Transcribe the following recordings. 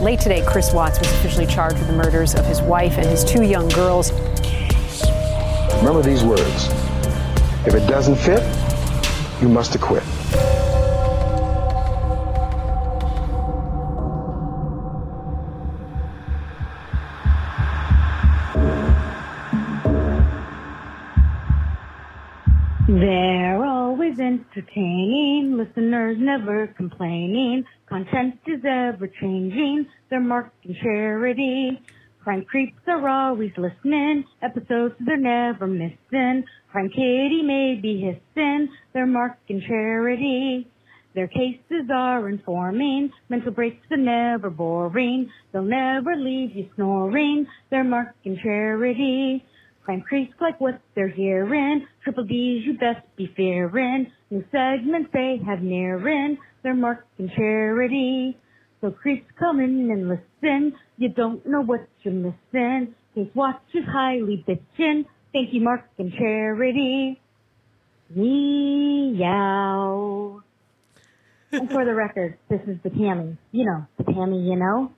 Late today, Chris Watts was officially charged with the murders of his wife and his two young girls. Remember these words. If it doesn't fit, you must acquit. They're always entertaining, listeners never complaining, content is ever changing, they're marked in charity. Crime creeps are always listening, episodes they're never missing, Crime Kitty may be hissing, they're marked in charity. Their cases are informing, mental breaks are never boring, they'll never leave you snoring, they're marked in charity. Crime creeps like what they're hearing. Triple D's you best be fearing. New segments they have nearing. They're marked in charity. So creeps come in and listen. You don't know what you're missing. Case watch is highly bitchin'. Thank you, Mark and Charity. Meow. and for the record, this is the Tammy. You know, the Tammy you know.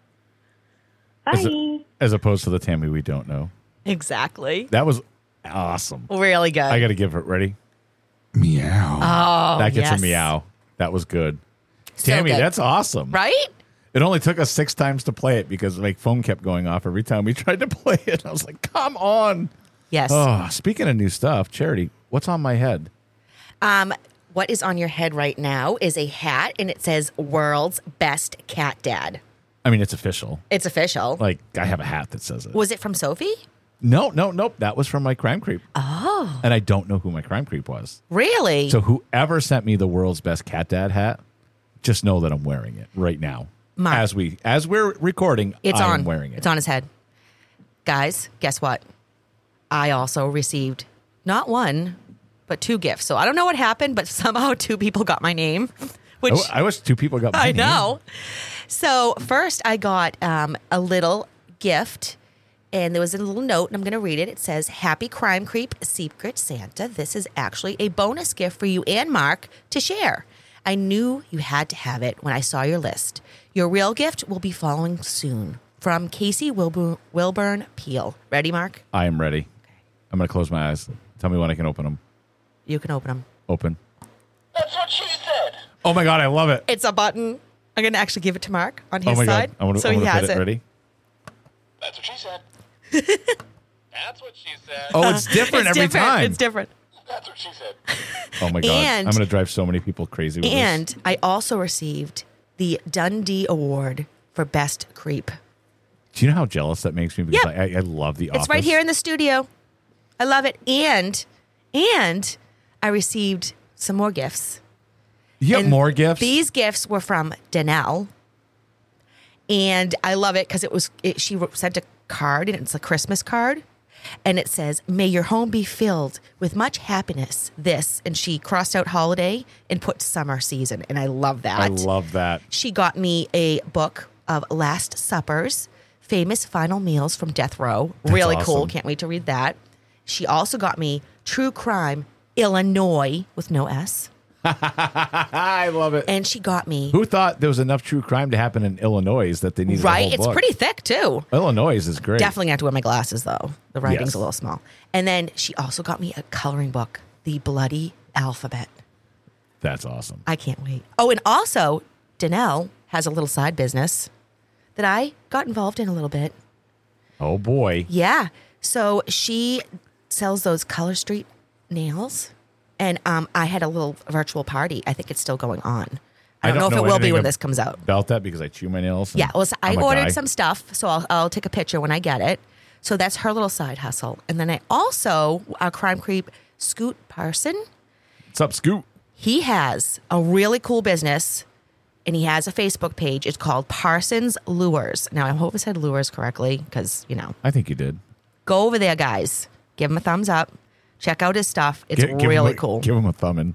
Bye. As, a- as opposed to the Tammy we don't know. Exactly. That was awesome. Really good. I got to give it ready. Meow. oh, that gets yes. a meow. That was good. So Tammy, good. that's awesome. Right? It only took us six times to play it because my phone kept going off every time we tried to play it. I was like, come on. Yes. Oh, speaking of new stuff, Charity, what's on my head? Um, what is on your head right now is a hat, and it says "World's Best Cat Dad." I mean, it's official. It's official. Like, I have a hat that says it. Was it from Sophie? No, no, nope. That was from my crime creep. Oh, And I don't know who my crime creep was. really? So whoever sent me the world's best cat dad hat, just know that I'm wearing it right now. As we as we're recording, it's I on. wearing it. It's on his head. Guys, guess what? I also received not one, but two gifts. So I don't know what happened, but somehow two people got my name, which I, I wish two people got. My name. I name. know. So first, I got um, a little gift, and there was a little note, and I'm going to read it. It says, "Happy Crime Creep Secret Santa. This is actually a bonus gift for you and Mark to share. I knew you had to have it when I saw your list. Your real gift will be following soon." From Casey Wilburn, Wilburn Peel. Ready, Mark? I am ready. I'm gonna close my eyes. Tell me when I can open them. You can open them. Open. That's what she said. Oh my god, I love it. It's a button. I'm going to actually give it to Mark on oh his oh my side, god, I want to. so I he want to has it. it. Ready? That's what she said. That's what she said. Oh, it's different It's every different. time. It's different. That's what she said. Oh my god, And- I'm gonna drive so many people crazy with this. And I also received the Dundie Award for Best Creep. Do you know how jealous that makes me? Because Yeah. I, I, I love the It's right here in the studio. I love it. And and I received some more gifts. You got And more gifts? These gifts were from Danelle. And I love it because it was it, she wrote- sent a card and it's a Christmas card. And it says, May your home be filled with much happiness. This. And she crossed out holiday and put summer season. And I love that. I love that. She got me a book of Last Suppers, famous final meals from Death Row. That's really cool. Can't wait to read that. She also got me True Crime Illinois with no S. I love it. And she got me, Who thought there was enough true crime to happen in Illinois that they needed a right? It's book? pretty thick too. Illinois is great. Definitely have to wear my glasses though. The writing's Yes. a little small. And then she also got me a coloring book, The Bloody Alphabet. That's awesome. I can't wait. Oh, and also, Danelle has a little side business that I got involved in a little bit. Oh boy. Yeah. So she sells those Color Street nails. And um, I had a little virtual party. I think it's still going on. I don't, know, if it will be when this comes out. About that because I chew my nails. Yeah. Well, so I ordered guy. some stuff. So I'll, I'll take a picture when I get it. So that's her little side hustle. And then I also, our crime creep, Scoot Parson, What's up, Scoot? he has a really cool business and he has a Facebook page. It's called Parsons Lures. Now, I hope I said lures correctly because, you know, I think you did. go over there, guys. Give him a thumbs up. Check out his stuff. It's Gi- give really a- cool. Give him a thumb in.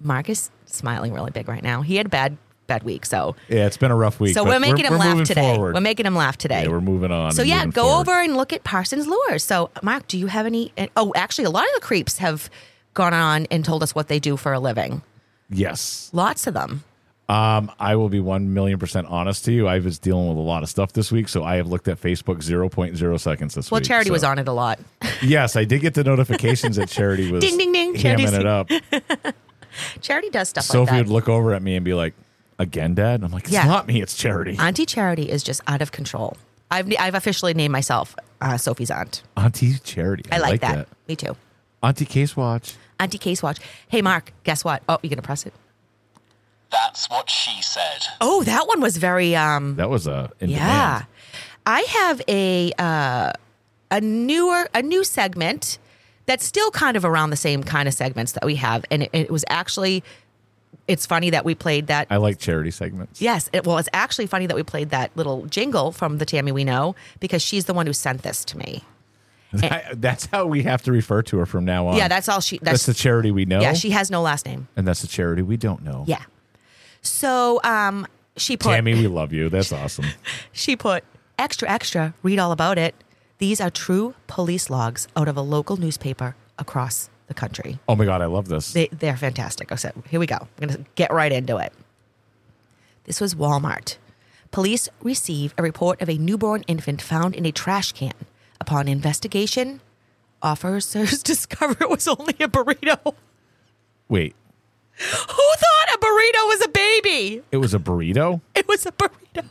Mark is smiling really big right now. He had a bad, bad week. So, Yeah, it's been a rough week. so we're making him we're laugh today. Forward. We're making him laugh today. Yeah, we're moving on. So yeah, go forward. over and look at Parsons Lures. So Mark, do you have any? Oh, actually, a lot of the creeps have gone on and told us what they do for a living. Yes. Lots of them. Um, I will be one million percent honest to you. I was dealing with a lot of stuff this week, so I have looked at Facebook 0.0 seconds this Well, week. Well, Charity so- was on it a lot. Yes, I did get the notifications that Charity was Ding, ding, ding. hamming Charity's- it up. Charity does stuff Sophie like that. would look over at me and be like, "Again, Dad?" I'm like, "It's Yeah. not me. It's Charity." Auntie Charity is just out of control. I've I've officially named myself uh, Sophie's aunt. Auntie Charity. I, like, that. Me too. Auntie Case Watch. Auntie Case Watch. Hey, Mark, guess what? Oh, you're gonna press it? That's what she said. Oh, that one was very um. That was a in yeah, demand. I have a uh, a newer a new segment that's still kind of around the same kind of segments that we have, and it, it was actually. It's funny that we played that I like charity segments. Yes. It, well, it's actually funny that we played that little jingle from the Tammy we know because she's the one who sent this to me. that's how we have to refer to her from now on. Yeah, that's all she. that's, That's, the charity we know. yeah. She has no last name. and that's the charity we don't know. Yeah. So um, she put Tammy, we love you. That's awesome. she put extra extra. Read all about it. These are true police logs out of a local newspaper across the country. Oh my god, I love this. They, they're fantastic. Said, here we go. I'm going to get right into it. This was Walmart. Police receive a report of a newborn infant found in a trash can. Upon investigation, officers discover it was only a burrito. Wait, Who thought a burrito was a baby? it was a burrito? It was a burrito.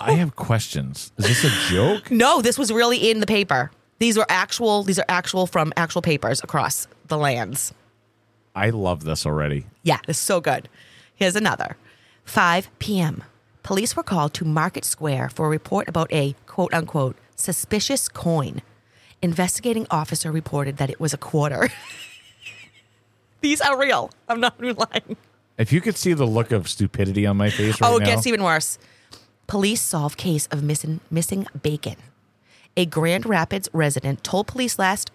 I have questions. Is this a joke? No, this was really in the paper. These were actual. These are actual from actual papers across the lands. I love this already. Yeah, it's so good. Here's another. 5 p.m. Police were called to Market Square for a report about a quote unquote suspicious coin. Investigating officer reported that it was a quarter. These are real. I'm not even lying. If you could see the look of stupidity on my face right oh, now. it gets even worse. Police solve case of missing missing bacon. A Grand Rapids resident told police last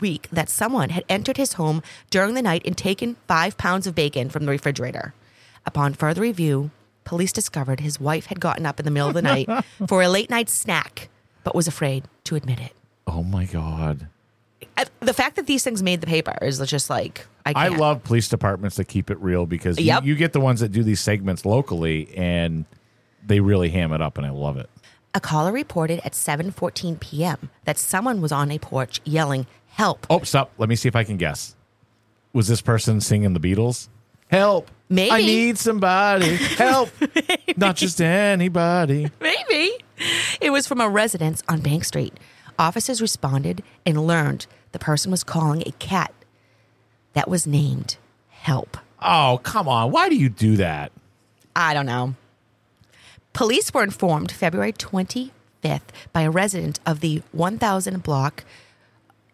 week that someone had entered his home during the night and taken five pounds of bacon from the refrigerator. Upon further review, police discovered his wife had gotten up in the middle of the night for a late night snack, but was afraid to admit it. oh my god. I- The fact that these things made the paper is just like I I love police departments that keep it real because you- you, get the ones that do these segments locally and they really ham it up and I love it. A caller reported at 7:14 p.m. that someone was on a porch yelling, "Help!" Oh, stop. Let me see if I can guess. Was this person singing the Beatles? Help. Maybe. I need somebody. Help. Not just anybody. Maybe. It was from a residence on Bank Street. Officers responded and learned the person was calling a cat that was named Help. Oh, come on. Why do you do that? I don't know. Police were informed February 25th by a resident of the 1000 block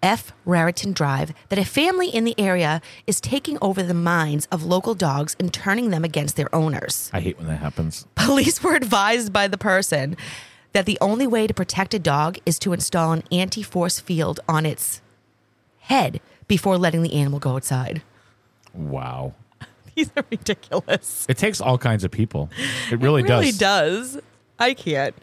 F. Raritan Drive that a family in the area is taking over the minds of local dogs and turning them against their owners. I hate when that happens. Police were advised by the person that the only way to protect a dog is to install an anti force field on its head before letting the animal go outside. Wow. These are ridiculous. It takes all kinds of people. It really, it really does. does. I can't.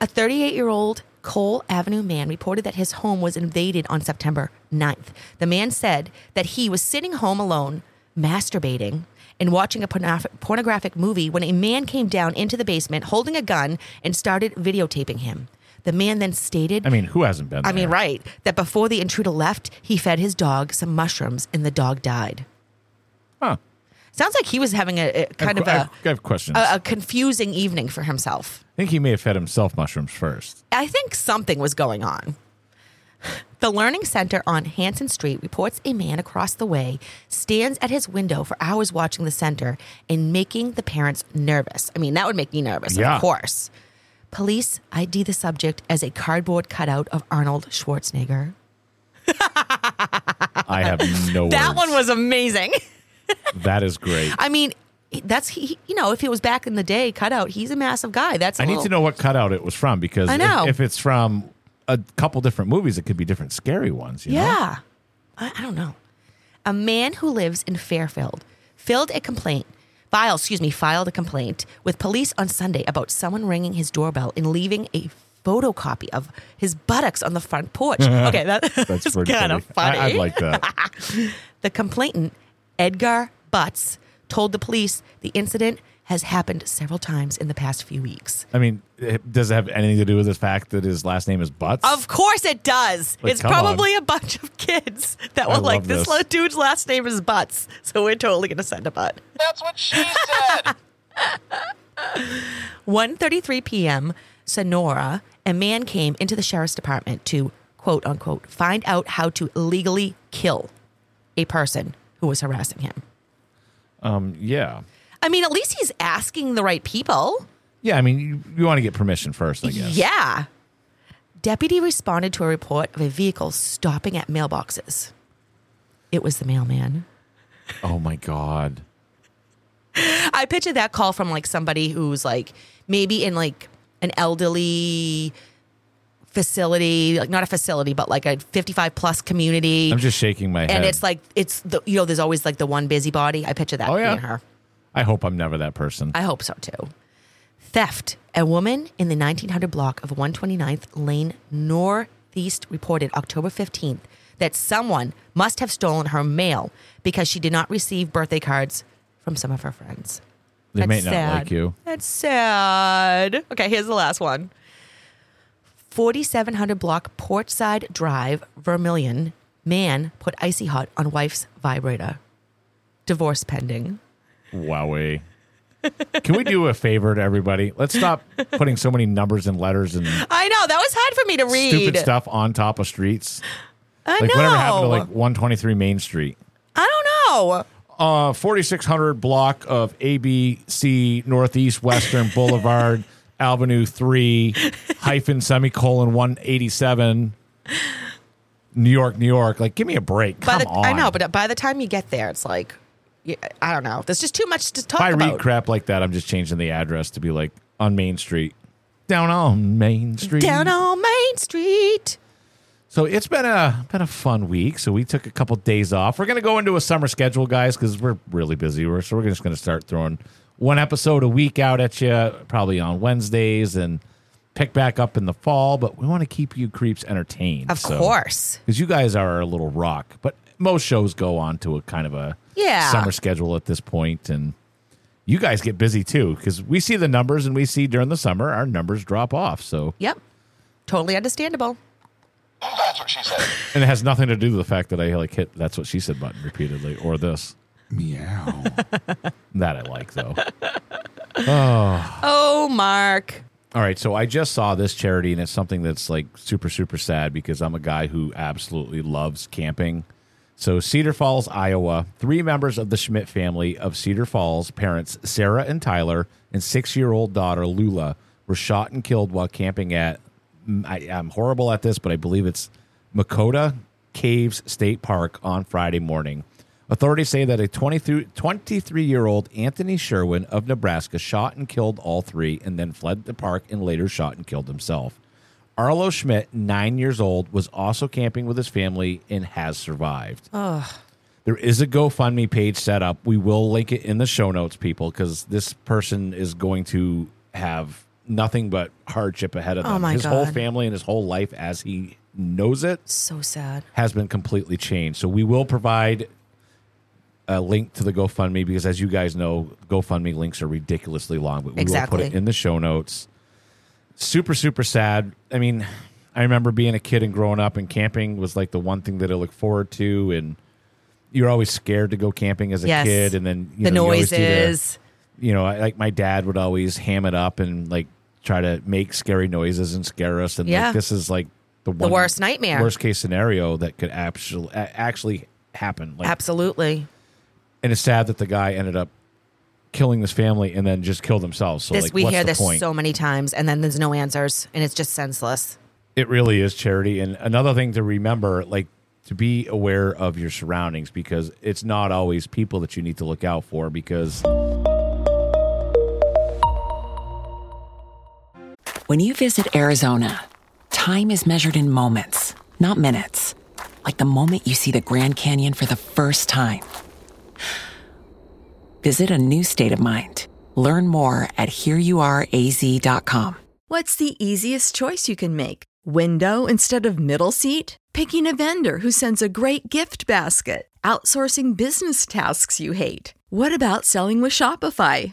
A 38 year old Cole Avenue man reported that his home was invaded on September 9th. The man said that he was sitting home alone, masturbating, and watching a pornographic movie when a man came down into the basement holding a gun and started videotaping him. The man then stated, I mean, who hasn't been I mean, right, that before the intruder left, he fed his dog some mushrooms and the dog died. Huh. Sounds like he was having a, a kind I of a, I have questions. a, a confusing evening for himself. I think he may have fed himself mushrooms first. I think something was going on. The Learning Center on Hanson Street reports a man across the way stands at his window for hours watching the center and making the parents nervous. I mean, that would make me nervous, Yeah. of course. Police ID the subject as a cardboard cutout of Arnold Schwarzenegger. I have no That words. one was amazing. That is great. I mean, that's he. You know, if it was back in the day, cutout. He's a massive guy. That's I I need to know what cutout it was from because I know. If, it's from a couple different movies, it could be different scary ones. You know? Yeah. I, I don't know. A man who lives in Fairfield filled a complaint, file, excuse me, filed a complaint with police on Sunday about someone ringing his doorbell and leaving a photocopy of his buttocks on the front porch. okay, that, That's that's kind of funny. I, would like that. The complainant, Edgar Butts, told the police the incident has happened several times in the past few weeks. I mean, it, does it have anything to do with the fact that his last name is Butts? Of course it does. Like, it's come probably a bunch of kids that I were like, this this. dude's last name is Butts, so we're totally going to send a butt. That's what she said. 1.33 p.m., Sonora, a man came into the sheriff's department to, quote unquote, find out how to legally kill a person who was harassing him. um, yeah. I mean, at least he's asking the right people. Yeah, I mean, you, you want to get permission first, I guess. Yeah. Deputy responded to a report of a vehicle stopping at mailboxes. It was the mailman. Oh my God. I picture that call from like somebody who's like maybe in like an elderly facility, like not a facility, but like a 55 plus community. I'm just shaking my head. and it's like, it's the, you know, there's always like the one busybody. I picture that Oh, yeah. being her. I hope I'm never that person. I hope so too. Theft. A woman in the 1900 block of 129th Lane Northeast reported October 15th that someone must have stolen her mail because she did not receive birthday cards from some of her friends. they may That's not sad. like you. That's sad. Okay, here's the last one. 4700 block Portside Drive, Vermilion. Man put icy hot on wife's vibrator. Divorce pending. Wowie. Can we do a favor to everybody? Let's stop putting so many numbers and letters and I know that was hard for me to read. stupid stuff on top of streets. I Like know. whatever happened to like 123 Main Street. I don't know. Uh 4600 block of ABC Northeast Western Boulevard Avenue 3 hyphen semicolon 187 New York, New York. Like give me a break. By Come the, on. I know, but by the time you get there, it's like, I don't know. There's just too much to talk about. if I about. read crap like that, I'm just changing the address to be like on Main Street. Down on Main Street. Down on Main Street. So it's been a been a fun week. So we took a couple days off. We're gonna go into a summer schedule, guys, because we're really busy. We're so we're just gonna start throwing one episode a week out at you, probably on Wednesdays, and pick back up in the fall. But we want to keep you creeps entertained, Of course. because you guys are a little rock. But most shows go on to a kind of a Yeah. summer schedule at this point, and you guys get busy too because we see the numbers and we see during the summer our numbers drop off. So Yep. Totally understandable. That's what she said. And it has nothing to do with the fact that I like hit that's what she said button repeatedly or this. Meow. That I like though. Oh, Mark. All right, so I just saw this charity and it's something that's like super super sad because I'm a guy who absolutely loves camping. So, Cedar Falls, Iowa, three members of the Schmidt family of Cedar Falls, parents Sarah and Tyler, and six year old daughter Lula, were shot and killed while camping at, I, am horrible at this, but I believe it's Makota Caves State Park on Friday morning. Authorities say that a 23 year old Anthony Sherwin of Nebraska shot and killed all three and then fled the park and later shot and killed himself. Arlo Schmidt, nine years old, was also camping with his family and has survived. Ugh. There is a GoFundMe page set up. We will link it in the show notes, people, because this person is going to have nothing but hardship ahead of Oh, them. my his whole God. family and his whole life, as he knows it, So sad. has been completely changed. So we will provide a link to the GoFundMe because, as you guys know, GoFundMe links are ridiculously long, but we will Exactly. put it in the show notes. Super, super sad. I mean, I remember being a kid and growing up, and camping was like the one thing that I look forward to, and you're always scared to go camping as a Yes. kid, and then you The know, you always do the- noises. you know, I- like my dad would always ham it up and like try to make scary noises and scare us, and Yeah. like this is like the, The one worst nightmare. worst case scenario that could actually actually happen. Like, Absolutely. and it's sad that the guy ended up killing this family and then just kill themselves. So this like, we what's hear the this point? so many times, and then there's no answers, and it's just senseless. It really is charity. And another thing to remember, like to be aware of your surroundings because it's not always people that you need to look out for because When you visit Arizona, time is measured in moments, not minutes. Like the moment you see the Grand Canyon for the first time. Visit a new state of mind. Learn more at hereyouareaz.com. What's the easiest choice you can make? Window instead of middle seat? Picking a vendor who sends a great gift basket? Outsourcing business tasks you hate? What about selling with Shopify?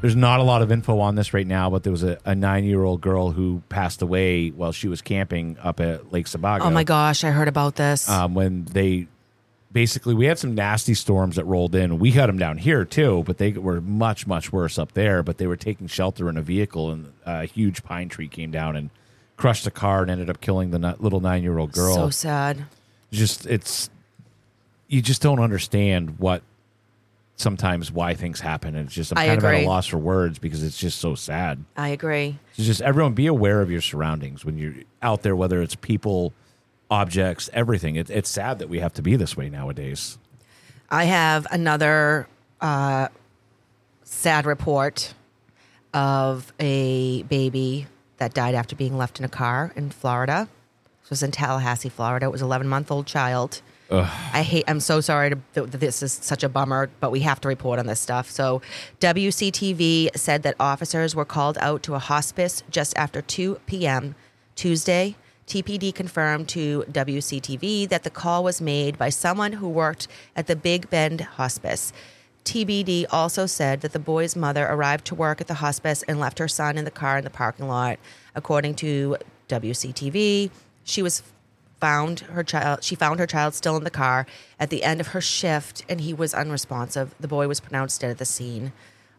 There's not a lot of info on this right now, but there was a, a nine year old girl who passed away while she was camping up at Lake Sabaga. Oh my gosh, I heard about this. Um, when they basically, we had some nasty storms that rolled in. We had them down here too, but they were much, much worse up there. But they were taking shelter in a vehicle, and a huge pine tree came down and crushed the car and ended up killing the ni- little nine year old girl. So sad. just, it's, you just don't understand what sometimes why things happen. And it's just, I'm I kind of at a loss for words because it's just so sad. I agree. It's just everyone be aware of your surroundings when you're out there, whether it's people, objects, everything. It, it's sad that we have to be this way nowadays. I have another uh, sad report of a baby that died after being left in a car in Florida. This was in Tallahassee, Florida. It was an 11 month old child. I hate. I'm so sorry to, this is such a bummer, but we have to report on this stuff. So, WCTV said that officers were called out to a hospice just after 2 p.m. Tuesday. TPD confirmed to WCTV that the call was made by someone who worked at the Big Bend Hospice. TPD also said that the boy's mother arrived to work at the hospice and left her son in the car in the parking lot. According to WCTV, she was found her child she found her child still in the car at the end of her shift and he was unresponsive. The boy was pronounced dead at the scene.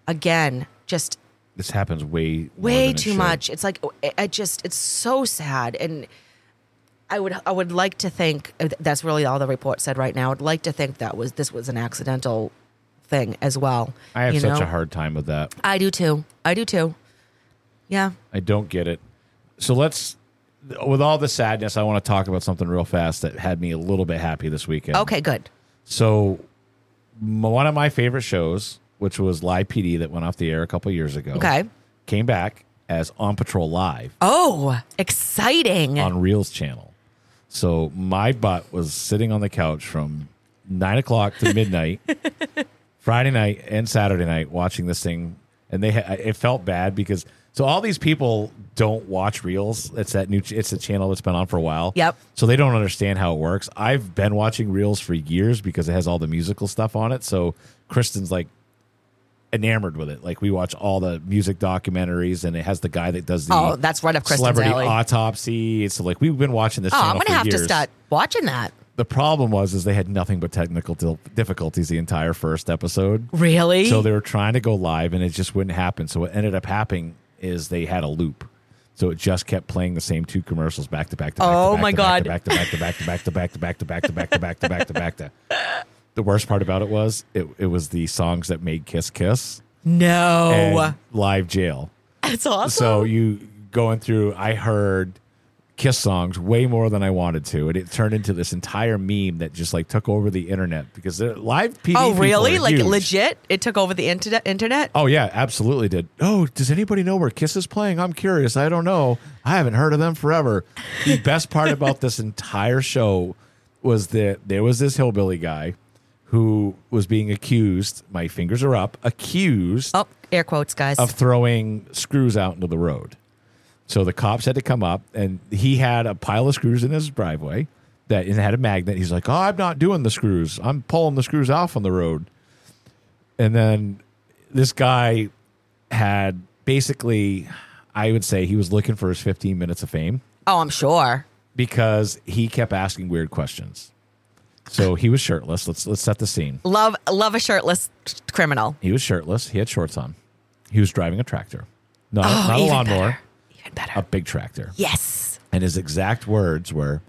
Again, just This happens way way it too much. It's like I- just it's so sad and I would I would like to think uh, that's really all the report said right now. I'd like to think that was this was an accidental thing as well. I have such know? a hard time with that. I do too. I do too. Yeah. I don't get it. So let's, with all the sadness, I want to talk about something real fast that had me a little bit happy this weekend. Okay, good. So, m- one of my favorite shows, which was Live PD, that went off the air a couple years ago, Okay. came back as On Patrol Live Oh, exciting. on Reelz channel. So my butt was sitting on the couch from nine o'clock to midnight, Friday night and Saturday night, watching this thing, and they ha- it felt bad because so all these people don't watch Reelz. It's that new. It's a channel that's been on for a while. Yep. So they don't understand how it works. I've been watching Reelz for years because it has all the musical stuff on it. So Kristen's like enamored with it. Like we watch all the music documentaries, and it has the guy that does the Oh, that's right up Kristen's celebrity alley. autopsy. It's like we've been watching this. oh, I'm channel going for to have to start watching that. The problem was is they had nothing but technical difficulties the entire first episode. Really? So they were trying to go live, and it just wouldn't happen. So what ended up happening is they had a loop. So it just kept playing the same two commercials back to back to back. Oh my God. Back to back to back to back to back to back to back to back to back to back to back to. The worst part about it was it, it was the songs that made Kiss Kiss No. Live Jail. That's awesome. So you going through, I heard Kiss songs way more than I wanted to, and it turned into this entire meme that just like took over the internet because they're- live PD. oh, really? Like huge. legit? It took over the internet? internet? Oh yeah, absolutely did. Oh, does anybody know where Kiss is playing? I'm curious. I don't know. I haven't heard of them forever. The best part about this entire show was that there was this hillbilly guy who was being accused. My fingers are up. Accused Oh, air quotes, guys. of throwing screws out into the road. So the cops had to come up, and he had a pile of screws in his driveway that and had a magnet. He's like, "Oh, I'm not doing the screws. I'm pulling the screws off on the road." And then this guy had basically, I would say, he was looking for his 15 minutes of fame oh, I'm sure. because he kept asking weird questions. So he was shirtless. Let's let's set the scene. Love love a shirtless criminal. He was shirtless. He had shorts on. He was driving a tractor, not, Oh, not a lawnmower, better. Better. a big tractor. yes. And his exact words were,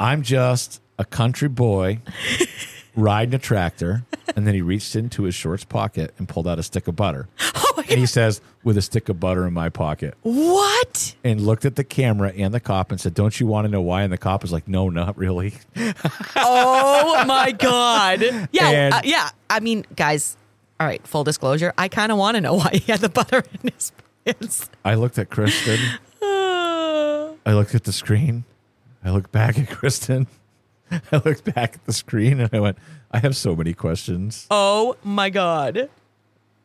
"I'm just a country boy riding a tractor." And then he reached into his shorts pocket and pulled out a stick of butter. Oh And he says, "With a stick of butter in my pocket." What? And looked at the camera and the cop and said, "Don't you want to know why?" And the cop was like, "No, not really." Oh my god. Yeah, And- uh, yeah. I mean, guys. All right. Full disclosure. I kind of want to know why he had the butter in his pants. I looked at Kristen. I looked at the screen. I looked back at Kristen. I looked back at the screen and I went, I have so many questions. oh my god.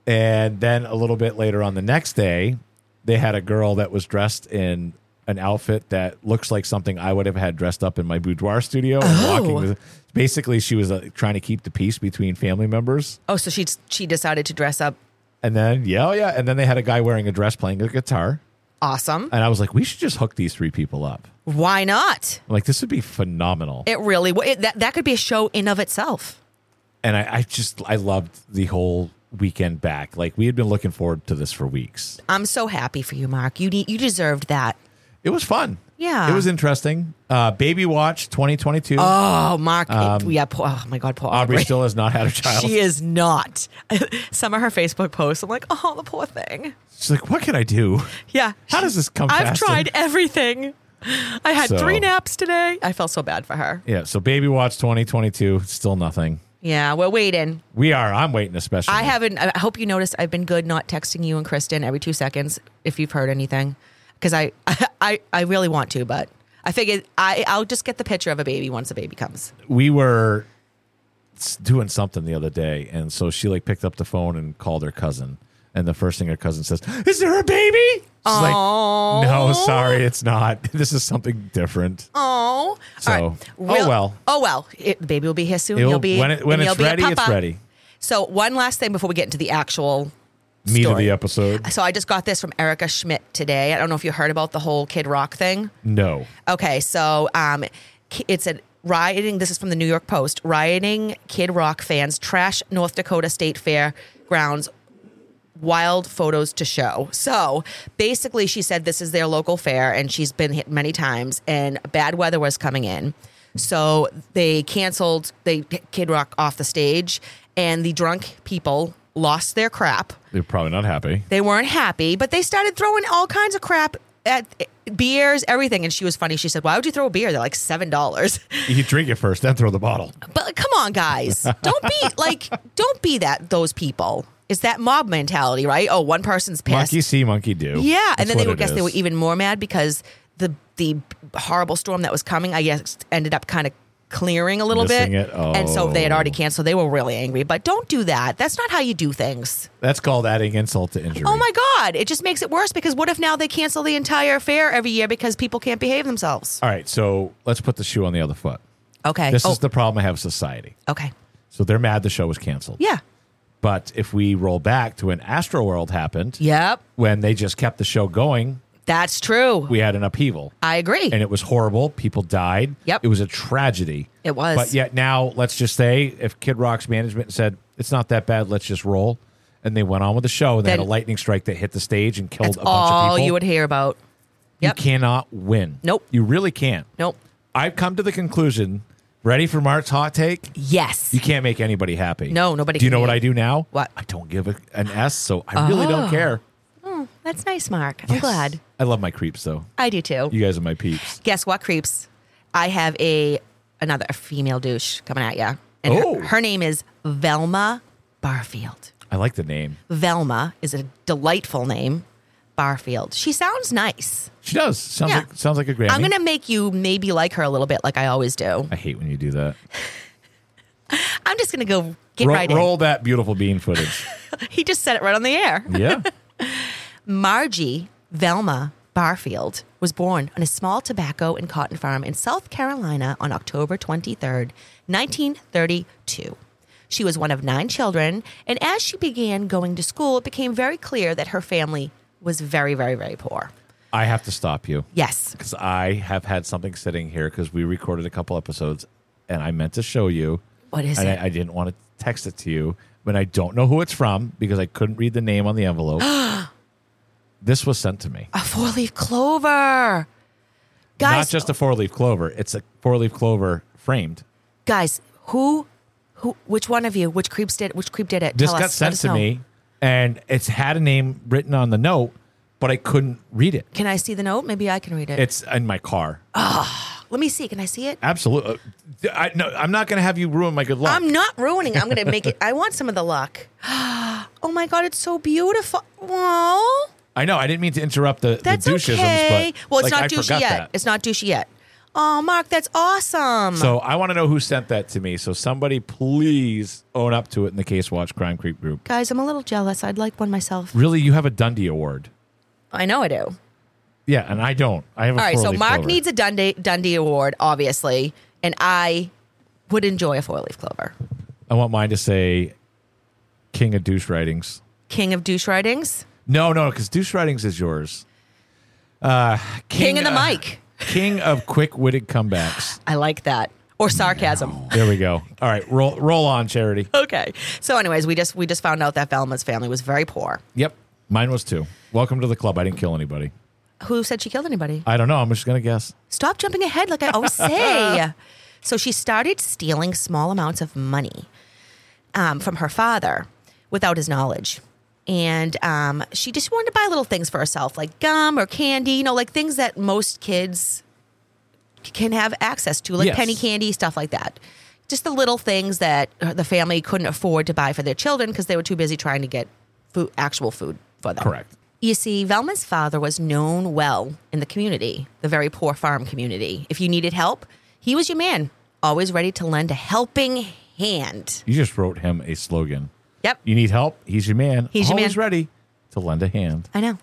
And then a little bit later on the next day, they had a girl that was dressed in an outfit that looks like something I would have had dressed up in my boudoir studio and walking Oh. with. Basically, she was uh, trying to keep the peace between family members. Oh, so she she decided to dress up. And then, yeah, oh, yeah. And then they had a guy wearing a dress playing a guitar. Awesome. And I was like, we should just hook these three people up. Why not? I'm like, this would be phenomenal. It really w- it, that that could be a show in of itself. and I, I just I loved the whole weekend back. Like we had been looking forward to this for weeks. I'm so happy for you, Mark. You need, you deserved that. It was fun. Yeah. It was interesting. Uh, Baby Watch 2022. Oh, Mark. Um, yeah. Poor, oh my God. Poor Aubrey Aubrey. still has not had a child. She is not. Some of her Facebook posts, I'm like, oh, the poor thing. She's like, what can I do? Yeah. How does this come I've tried everything. I had So- three naps today. I felt so bad for her. Yeah. So Baby Watch 2022, still nothing. Yeah, we're waiting. We are. I'm waiting, especially. I haven't. I hope you noticed. I've been good not texting you and Kristen every two seconds if you've heard anything, because I, I, I really want to, but I figured I, I'll just get the picture of a baby once a baby comes. we were doing something the other day, and so she like picked up the phone and called her cousin. And the first thing her cousin says, "Is there a baby?" She's like, "No, sorry, it's not. This is something different." Oh, So, right. oh well. Oh well. It, the baby will be here soon. It'll- You'll be when it- when it's ready, it's ready. So one last thing before we get into the actual Meat of the episode. So I just got this from Erica Schmidt today. I don't know if you heard about the whole Kid Rock thing. No. Okay, so um, it's a rioting. This is from the New York Post. Rioting Kid Rock fans trash North Dakota State Fair grounds. Wild photos to show. So basically, she said this is their local fair, and she's been hit many times, and bad weather was coming in. So they canceled they Kid Rock off the stage, and the drunk people lost their crap. They're probably not happy. They weren't happy, but they started throwing all kinds of crap at beers, everything. And she was funny. She said, "Why would you throw a beer? They're like seven dollars." You drink it first, then throw the bottle. But come on, guys, don't be like, don't be that those people. It's that mob mentality, right? Oh, one person's pissed. Monkey see, monkey do. Yeah, That's and then they would guess they were even more mad because the the horrible storm that was coming, I guess, ended up kind of clearing a little Missing bit, it? and so if they had already Oh. canceled. They were really angry, but don't do that. That's not how you do things. That's called adding insult to injury. Oh my God! It just makes it worse because what if now they cancel the entire fair every year because people can't behave themselves? All right, so let's put the shoe on the other foot. Okay. This oh, is the problem I have with society. okay. So they're mad the show was canceled. Yeah. But if we roll back to when Astroworld happened, Yep. when they just kept the show going, That's true. we had an upheaval. I agree. And it was horrible. People died. Yep. It was a tragedy. It was. But yet now, let's just say if Kid Rock's management said, it's not that bad, let's just roll. And they went on with the show and they had a lightning strike that hit the stage and killed That's a bunch of people. all people. you would hear about. Yep. You cannot win. Nope. You really can't. Nope. I've come to the conclusion. Ready for Mark's hot take? Yes. You can't make anybody happy. No, nobody Do you can know what make- I do now? What? I don't give a, an S, so I really don't ah. care. That's nice, Mark. I'm glad. I love my creeps, though. I do too. You guys are my peeps. Guess what, creeps? I have a another a female douche coming at you, and her- Oh. her, name is Velma Barfield. I like the name. Velma is a delightful name. Barfield. She sounds nice. She does. Sounds Yeah. like sounds like a Grammy. I'm gonna make you maybe like her a little bit, like I always do. I hate when you do that. I'm just gonna go get roll, right roll that beautiful bean footage. in. He just said it right on the air. yeah. Margie Velma Barfield was born on a small tobacco and cotton farm in South Carolina on October 23rd, 1932. She was one of nine children, and as she began going to school, it became very clear that her family was very, very, very poor. I have to stop you Yes. because I have had something sitting here because we recorded a couple episodes and I meant to show you. What is and it? I, I didn't want to text it to you, but I don't know who it's from because I couldn't read the name on the envelope. this was sent to me. A four leaf clover. Guys, Not just a four leaf clover, it's a four leaf clover framed. guys, who, who, which one of you, which creeps did, which creep did it? This Tell got us. sent us to know. me and it's had a name written on the note, but I couldn't read it. Can I see the note? Maybe I can read it. It's in my car. Let me see. Can I see it? Absolutely. I, no, I'm not going to have you ruin my good luck. I'm not ruining. it. I'm going to make it. I want some of the luck. Oh my god, it's so beautiful. Whoa, I know. I didn't mean to interrupt the, that's the doucheisms, okay. but well, it's like, not douchey yet. that. It's not douchey yet. Oh, Mark, that's awesome. So I want to know who sent that to me. So somebody please own up to it in the Case Watch Crime Creep group. guys, I'm a little jealous. I'd like one myself. Really, you have a Dundie Award. I know I do. Yeah, and I don't. I have a All right, so Mark clover. needs a Dundie Dundie award, obviously, and I would enjoy a four leaf clover. I want mine to say King of Douche Writings. King of douche writings, No, no, because Douche Writings is yours. Uh, King, of the uh, mic. King of quick witted comebacks. I like that. Or sarcasm. There we go. All right, roll roll on, Charity. Okay. So, anyways, we just we just found out that Velma's family was very poor. Yep, mine was too. Welcome to the club. I didn't kill anybody. Who said she killed anybody? I don't know. I'm just gonna guess. Stop jumping ahead, like I always say. so she started stealing small amounts of money um, from her father without his knowledge. And um, she just wanted to buy little things for herself, like gum or candy, you know, like things that most kids can have access to, like Yes. penny candy, stuff like that. Just the little things that the family couldn't afford to buy for their children because they were too busy trying to get food, actual food for them. Correct. You see, Velma's father was known well in the community, the very poor farm community. If you needed help, he was your man, always ready to lend a helping hand. You just wrote him a slogan. Yep, You need help? He's your man. He's your Always man. ready to lend a hand. I know.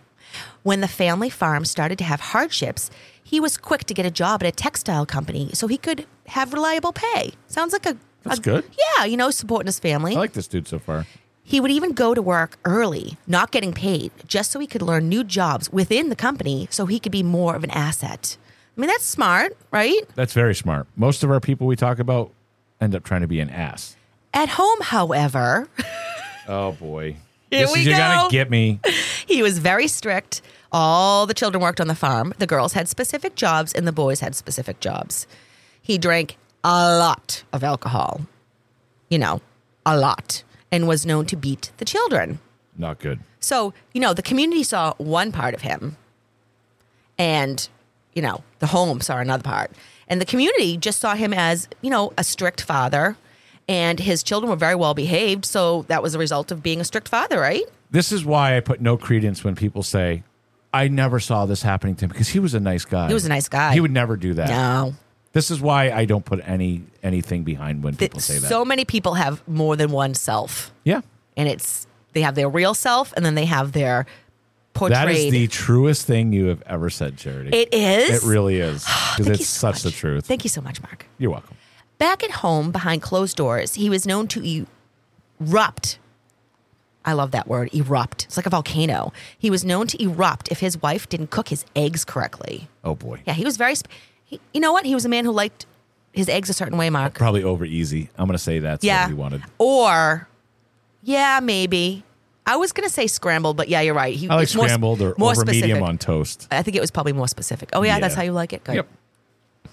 When the family farm started to have hardships, he was quick to get a job at a textile company so he could have reliable pay. Sounds like a. That's a- good. Yeah, you know, supporting his family. I like this dude so far. He would even go to work early, not getting paid, just so he could learn new jobs within the company so he could be more of an asset. I mean, that's smart, right? That's very smart. Most of our people we talk about end up trying to be an ass. At home, however, Oh boy. Here this we is, You're gonna get me. he was very strict. All the children worked on the farm. The girls had specific jobs and the boys had specific jobs. He drank a lot of alcohol, you know, a lot, and was known to beat the children. Not good. So, you know, the community saw one part of him, and, you know, the home saw another part. And the community just saw him as, you know, a strict father And his children were very well behaved. So that was a result of being a strict father, right? This is why I put no credence when people say, I never saw this happening to him because he was a nice guy. He was a nice guy. He would never do that. No. This is why I don't put any anything behind when people say that. so many people have more than one self. yeah. And it's, they have their real self and then they have their portrayed. That is the truest thing you have ever said, Charity. It is? It really is. Because it's so such the truth. Thank you so much, Mark. You're welcome. Back at home behind closed doors, he was known to erupt. I love that word, erupt. It's like a volcano. He was known to erupt if his wife didn't cook his eggs correctly. Oh boy. Yeah, he was very. Sp- he, you know what? He was a man who liked his eggs a certain way, Mark. Probably over easy. I'm going to say that's yeah. what he wanted. Or, yeah, maybe. I was going to say scrambled, but yeah, you're right. He, I like it's more scrambled or more over medium on toast. I think it was probably more specific. Oh, yeah, that's how you like it? Good. Yep.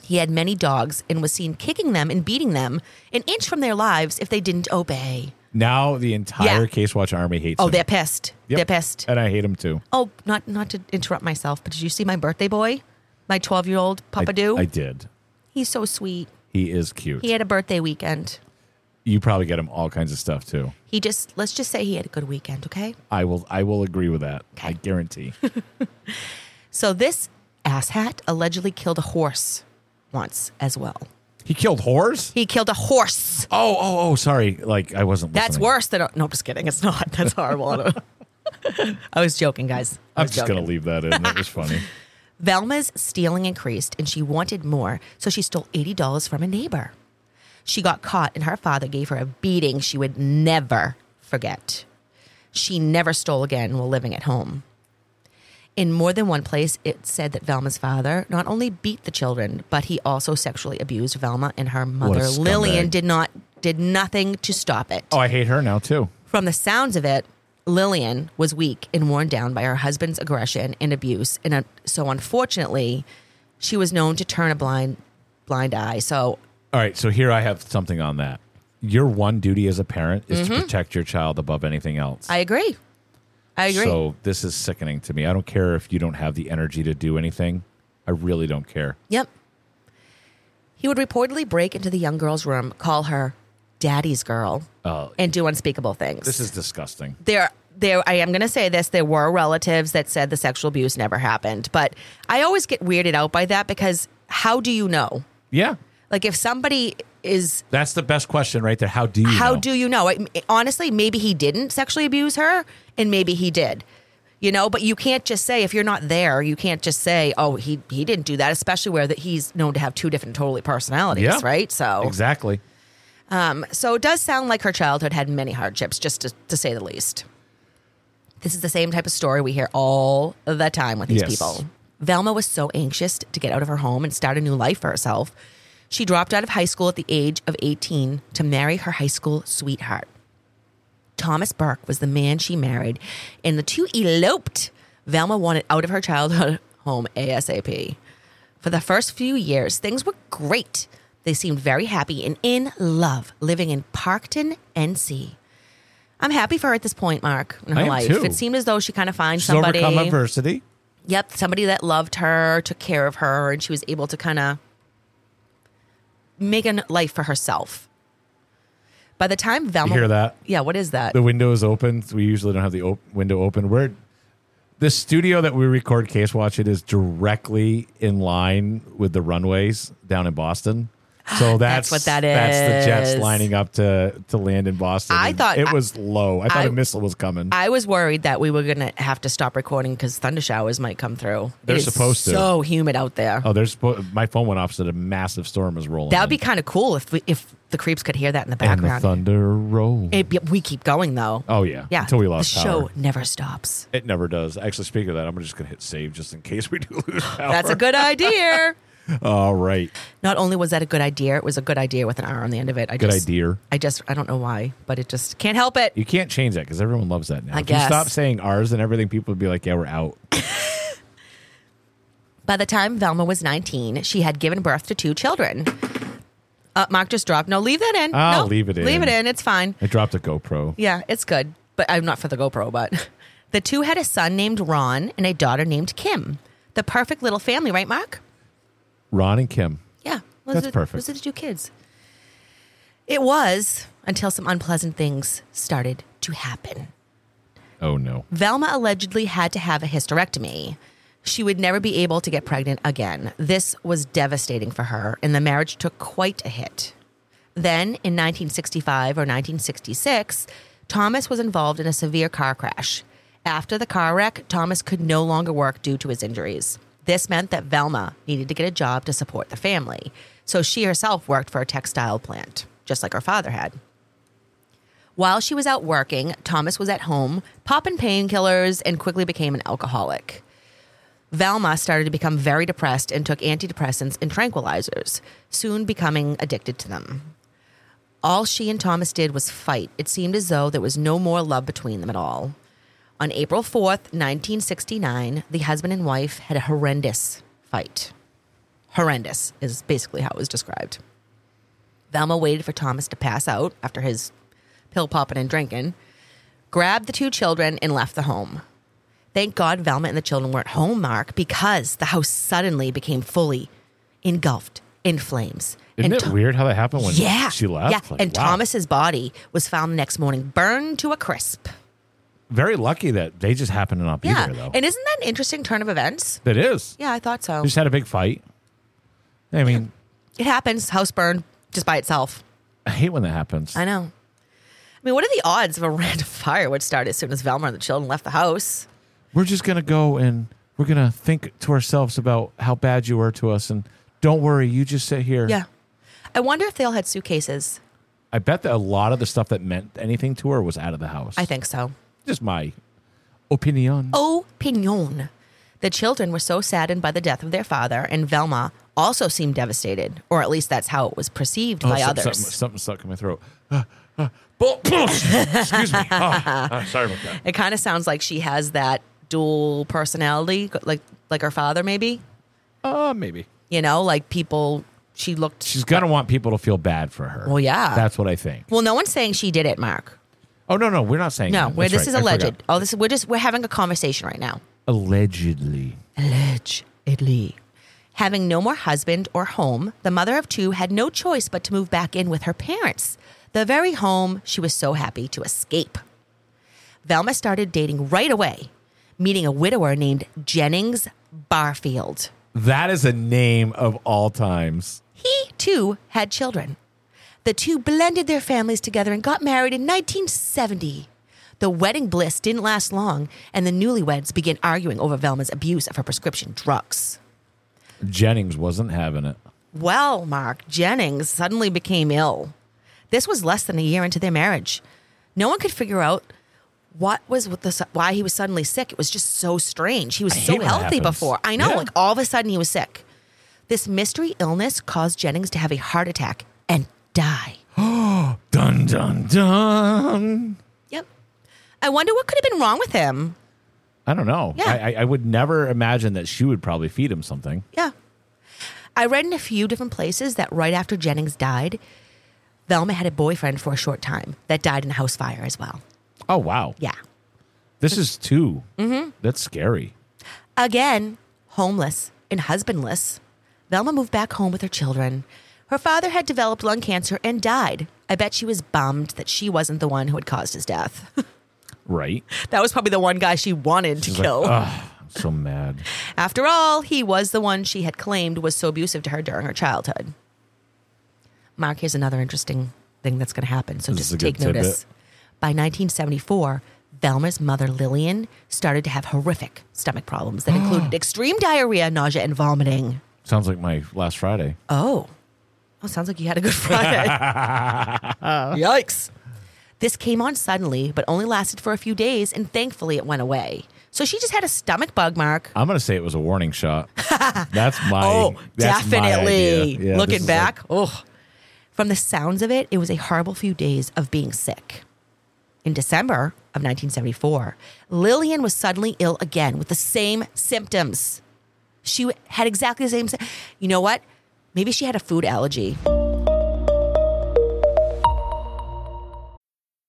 He had many dogs and was seen kicking them and beating them an inch from their lives if they didn't obey. Now the entire Yeah. Case Watch Army hates Oh, him. they're pissed. Yep. They're pissed. And I hate him too. Oh, not not to interrupt myself, but did you see my birthday boy? My 12 year old I- Papa Do? I did. He's so sweet. He is cute. He had a birthday weekend. you probably get him all kinds of stuff too. He just, let's just say he had a good weekend, okay? I will I will agree with that. I guarantee. So this asshat allegedly killed a horse once as well. he killed whores? He killed a horse. Oh, oh, oh, sorry. Like I wasn't That's listening. worse than a, no, just kidding. It's not. That's horrible. I was joking, guys. I I'm was just going to leave that in. That was funny. Velma's stealing increased and she wanted more, so she stole $80 from a neighbor. She got caught and her father gave her a beating she would never forget. She never stole again while living at home. In more than one place, it said that Velma's father not only beat the children, but he also sexually abused Velma and her mother. Lillian, did not did nothing to stop it. Oh, I hate her now too. From the sounds of it, Lillian was weak and worn down by her husband's aggression and abuse, and uh, so unfortunately, she was known to turn a blind blind eye. So All right, so here I have something on that. Your one duty as a parent is Mm-hmm. to protect your child above anything else. I agree. I agree. So this is sickening to me. I don't care if you don't have the energy to do anything. I really don't care. Yep. He would reportedly break into the young girl's room, call her "daddy's girl," Oh, and do unspeakable things. this is disgusting. there there I am going to say this there were relatives that said the sexual abuse never happened but I always get weirded out by that because how do you know Yeah, like if somebody is that's the best question right there. How do you? how know? do you know honestly maybe he didn't sexually abuse her and maybe he did you know but you can't just say if you're not there you can't just say oh he he didn't do that especially where that he's known to have two different totally personalities Yeah. right so exactly? um, so it does sound like her childhood had many hardships, just to, to say the least. This is the same type of story we hear all the time with these Yes. people. Velma was so anxious to get out of her home and start a new life for herself. She dropped out of high school at the age of 18 to marry her high school sweetheart. Thomas Burke was the man she married, and the two eloped. Velma wanted out of her childhood home ASAP. For the first few years, things were great. They seemed very happy and in love living in Parkton, NC. I'm happy for her at this point, Mark, in her life. too. It seemed as though she kind of finds She's somebody. overcome adversity. Yep, somebody that loved her, took care of her, and she was able to kind of make a life for herself. By the time Velma, You hear that? Yeah, what is that? The window is open. We usually don't have the op- window open. We're the studio that we record Case Watch it is directly in line with the runways down in Boston. So that's, That's what that is. That's the jets lining up to to land in Boston. I And thought- it was low. I thought I- a missile was coming. I was worried that we were going to have to stop recording because thunder showers might come through. They're supposed to. So humid out there. oh, there's my phone went off, so a massive storm is rolling. that would be kind of cool if we, if the creeps could hear that in the and the background. thunder roll. It- we keep going though. oh yeah, yeah, until we lost the show power. never stops. It never does. Actually, speaking of that, I'm just gonna hit save just in case we do lose power. That's a good idea. All right, Not only was that a good idea, it was a good idea with an R on the end of it. I good just, idea. I just, I don't know why, but it just can't help it. You can't change that because everyone loves that now. I if guess. you stop saying ours and everything, people would be like, "Yeah, we're out." By the time Velma was 19, she had given birth to two children. Uh, Mark just dropped. No, leave that in. I'll no, leave it in. Leave it in. It's fine. I dropped a GoPro. Yeah, it's good. But I'm not for the GoPro, but the two had a son named Ron and a daughter named Kim. The perfect little family, right, Mark? Ron and Kim. Yeah. Those That's are, perfect. Those are the two kids. It was until some unpleasant things started to happen. Oh no. Velma allegedly had to have a hysterectomy. She would never be able to get pregnant again. This was devastating for her, and the marriage took quite a hit. Then, in 1965 or 1966, Thomas was involved in a severe car crash. After the car wreck, Thomas could no longer work due to his injuries. This meant that Velma needed to get a job to support the family. So she herself worked for a textile plant, just like her father had. While she was out working, Thomas was at home, popping painkillers, and quickly became an alcoholic. Velma started to become very depressed and took antidepressants and tranquilizers, soon becoming addicted to them. All she and Thomas did was fight. It seemed as though there was no more love between them at all. On April 4th, 1969, the husband and wife had a horrendous fight. Horrendous is basically how it was described. Velma waited for Thomas to pass out after his pill popping and drinking, grabbed the two children, and left the home. Thank God Velma and the children weren't home, Mark, because the house suddenly became fully engulfed in flames. Isn't And it Tho- weird how that happened when yeah, she left? Yeah, Like, and wow. Thomas's body was found the next morning, burned to a crisp. Very lucky that they just happened to not be yeah, there though. and isn't that an interesting turn of events? it is. Yeah, I thought so. They just had a big fight. I mean, It happens. House burned just by itself. I hate when that happens. I know. I mean, what are the odds of a random fire would start as soon as Velma and the children left the house? We're just gonna go and we're gonna think to ourselves about how bad you were to us, and don't worry, you just sit here. Yeah. I wonder if they all had suitcases. I bet that a lot of the stuff that meant anything to her was out of the house. I think so. Just my opinion. Opinion. The children were so saddened by the death of their father, and Velma also seemed devastated, or at least that's how it was perceived Oh, by some- others. Something, something stuck in my throat. Uh, uh, bull- Excuse me. Oh, uh, sorry about that. It kind of sounds like she has that dual personality, like like her father, maybe. Uh, maybe. You know, like people. She looked. She's gonna want people to feel bad for her. Well, yeah. That's what I think. well, no one's saying she did it, Mark. Oh no, no, we're not saying No, that. where That's this right. is I alleged. forgot. Oh, this we're just we're having a conversation right now. Allegedly. Allegedly. Having no more husband or home, the mother of two had no choice but to move back in with her parents, the very home she was so happy to escape. Velma started dating right away, meeting a widower named Jennings Barfield. That is a name of all times. He, too, had children. The two blended their families together and got married in 1970. The wedding bliss didn't last long, and the newlyweds began arguing over Velma's abuse of her prescription drugs. Jennings wasn't having it. Well, Mark, Jennings suddenly became ill. This was less than a year into their marriage. No one could figure out what was with the why he was suddenly sick. It was just so strange. He was I so hate when that healthy before. I know, Yeah. like all of a sudden he was sick. This mystery illness caused Jennings to have a heart attack and die. Oh dun dun dun. Yep. I wonder what could have been wrong with him. I don't know. Yeah. I, I, I would never imagine that she would probably feed him something. Yeah. I read in a few different places that right after Jennings died, Velma had a boyfriend for a short time that died in a house fire as well. Oh wow. Yeah. This is 2 Mm-hmm. That's scary. Again, homeless and husbandless, Velma moved back home with her children. Her father had developed lung cancer and died. I bet she was bummed that she wasn't the one who had caused his death. Right. that was probably the one guy she wanted to kill. like, I'm so mad. After all, he was the one she had claimed was so abusive to her during her childhood. Mark, here's another interesting thing that's going to happen. So This just take notice. tidbit. By 1974, Velma's mother, Lillian, started to have horrific stomach problems that included extreme diarrhea, nausea, and vomiting. Sounds like my last Friday. Oh. Oh, sounds like you had a good Friday. Oh. Yikes. This came on suddenly, but only lasted for a few days, and thankfully it went away. So she just had a stomach bug, Mark. I'm gonna say it was a warning shot. That's my. Oh, that's my definitely. idea. Yeah, Looking back, like- oh. From the sounds of it, it was a horrible few days of being sick. In December of 1974, Lillian was suddenly ill again with the same symptoms. She had exactly the same. You know what? Maybe she had a food allergy.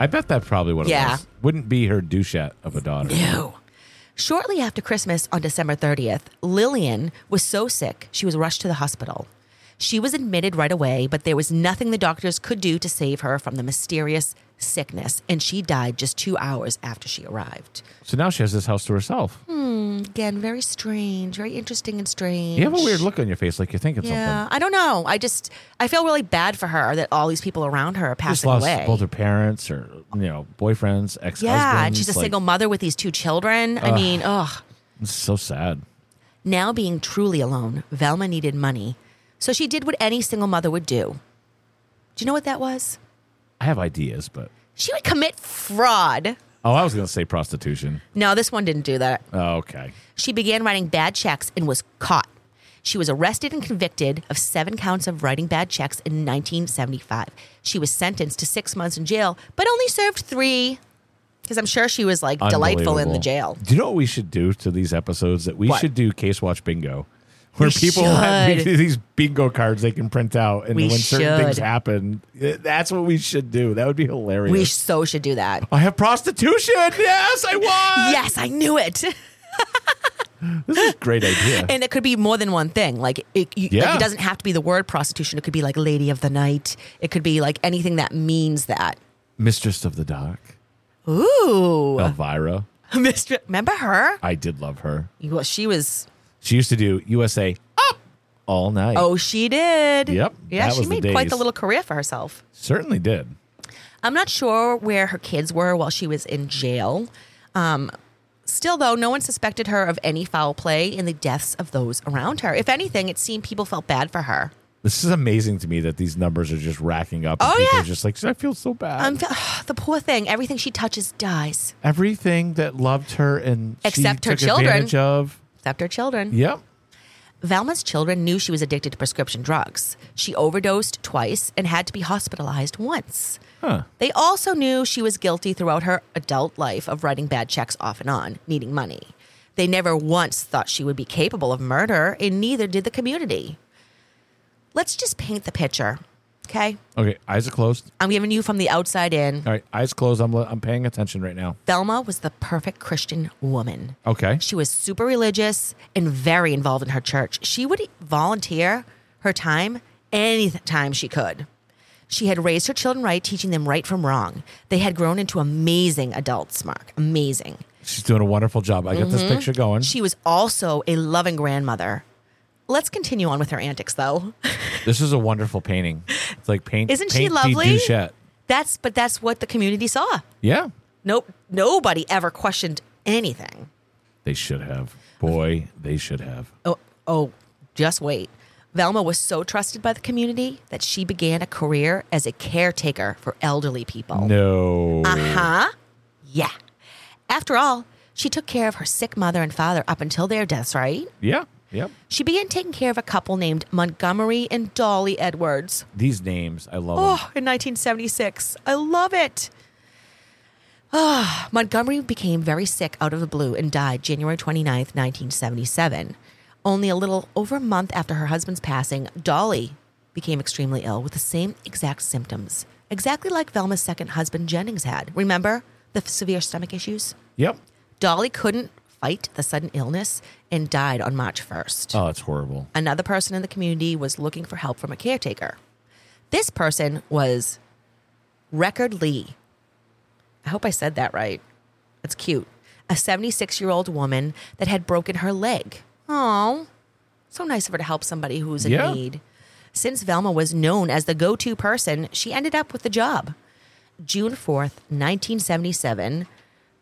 I bet that's probably what it Yeah. was. Wouldn't be her douchette of a daughter. No. Shortly after Christmas on December 30th, Lillian was so sick she was rushed to the hospital. She was admitted right away, but there was nothing the doctors could do to save her from the mysterious sickness, and she died just two hours after she arrived. So now she has this house to herself. Hmm, again, very strange, very interesting and strange. You have a weird look on your face, like you're thinking Yeah, something. I don't know. I just I feel really bad for her that all these people around her are Just passing lost away. both her parents, or you know, boyfriends, ex-husbands. yeah, and she's a like, single mother with these two children. I mean, ugh. It's so sad. Now being truly alone, Velma needed money. So she did what any single mother would do. Do you know what that was? I have ideas, but She would commit fraud. oh, I was going to say prostitution. No, this one didn't do that. Oh, okay. She began writing bad checks and was caught. She was arrested and convicted of seven counts of writing bad checks in 1975. She was sentenced to six months in jail, but only served three. Because I'm sure she was like delightful in the jail. Do you know what we should do to these episodes? That we What? should do case watch bingo, where We people have these bingo cards they can print out, and We when certain things happen, eh, that's what we should do. That would be hilarious. We so should do that. I have prostitution. Yes, I won. Yes, I knew it. This is a great idea. And it could be more than one thing. Like it, you, like, it doesn't have to be the word prostitution. It could be like lady of the night. It could be like anything that means that. Mistress of the Dark, Ooh, Elvira. Mistress. remember her? I did love her. Well, she was. She used to do USA Up all night. Oh, she did. Yep, Yeah, that she was the made quite the little career for herself. certainly did. I'm not sure where her kids were while she was in jail. Um, still, though, no one suspected her of any foul play in the deaths of those around her. If anything, it seemed people felt bad for her. This is amazing to me that these numbers are just racking up. And Oh, people yeah. are just like, I feel so bad. Um, the poor thing, everything she touches dies, Everything that loved her and Except she her took children. advantage of. Except her children. Yep. Velma's children knew she was addicted to prescription drugs. She overdosed twice and had to be hospitalized once. Huh. They also knew she was guilty throughout her adult life of writing bad checks off and on, needing money. They never once thought she would be capable of murder, and neither did the community. Let's just paint the picture, okay? Okay. Eyes are closed. I'm giving you from the outside in. All right. Eyes closed. I'm I'm paying attention right now. Velma was the perfect Christian woman. Okay. She was super religious and very involved in her church. She would volunteer her time any time she could. She had raised her children right, teaching them right from wrong. They had grown into amazing adults, Mark. Amazing. She's doing a wonderful job. I got this Mhm. picture going. She was also a loving grandmother. Let's continue on with her antics, though. This is a wonderful painting. It's like paint. Isn't she paint the lovely? That's but that's what the community saw. Yeah. Nope, nobody ever questioned anything. They should have. Boy, they should have. Oh, oh, just wait. Velma was so trusted by the community that she began a career as a caretaker for elderly people. No. Uh huh. Yeah. After all, she took care of her sick mother and father up until their deaths, right? Yeah. Yep. She began taking care of a couple named Montgomery and Dolly Edwards. These names, I love Oh, them. in 1976. I love it. Ah, Montgomery became very sick out of the blue and died January 29th, 1977. Only a little over a month after her husband's passing, Dolly became extremely ill with the same exact symptoms, exactly like Velma's second husband Jennings had. Remember the severe stomach issues? Yep. Dolly couldn't fight the sudden illness and died on March 1st. Oh, that's horrible. Another person in the community was looking for help from a caretaker. This person was Record Lee. I hope I said that right. That's cute. A 76 year old woman that had broken her leg. Oh, so nice of her to help somebody who's in Yeah. need. Since Velma was known as the go to person, she ended up with the job. June 4th, 1977,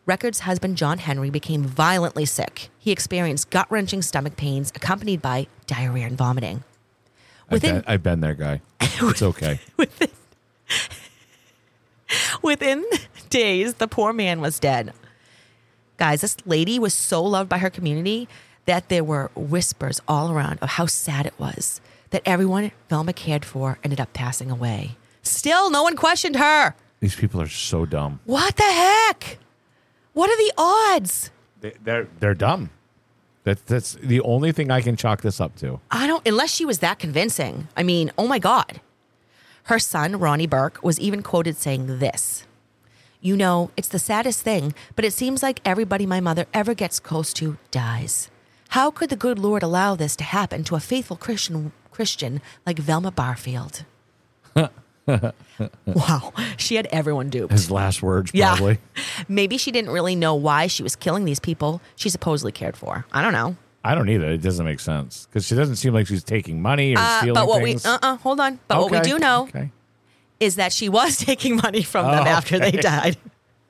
Record's husband John Henry became violently sick. He experienced gut wrenching stomach pains accompanied by diarrhea and vomiting. I've been, I've been there, guy. It's okay. within, Within days, the poor man was dead. Guys, this lady was so loved by her community that there were whispers all around of how sad it was that everyone Velma cared for ended up passing away. Still, no one questioned her. These people are so dumb. What the heck? What are the odds? They, they're they're dumb. That that's the only thing I can chalk this up to. I don't, unless she was that convincing. I mean, oh my God. Her son, Ronnie Burke, was even quoted saying this You know, it's the saddest thing, but it seems like everybody my mother ever gets close to dies. How could the good Lord allow this to happen to a faithful Christian Christian like Velma Barfield? wow, she had everyone duped. His last words, Yeah. probably. Maybe she didn't really know why she was killing these people she supposedly cared for. I don't know. I don't either. It doesn't make sense because she doesn't seem like she's taking money or Uh, stealing but what things. we uh uh hold on. But what we do know okay. is that she was taking money from them Oh, after they died.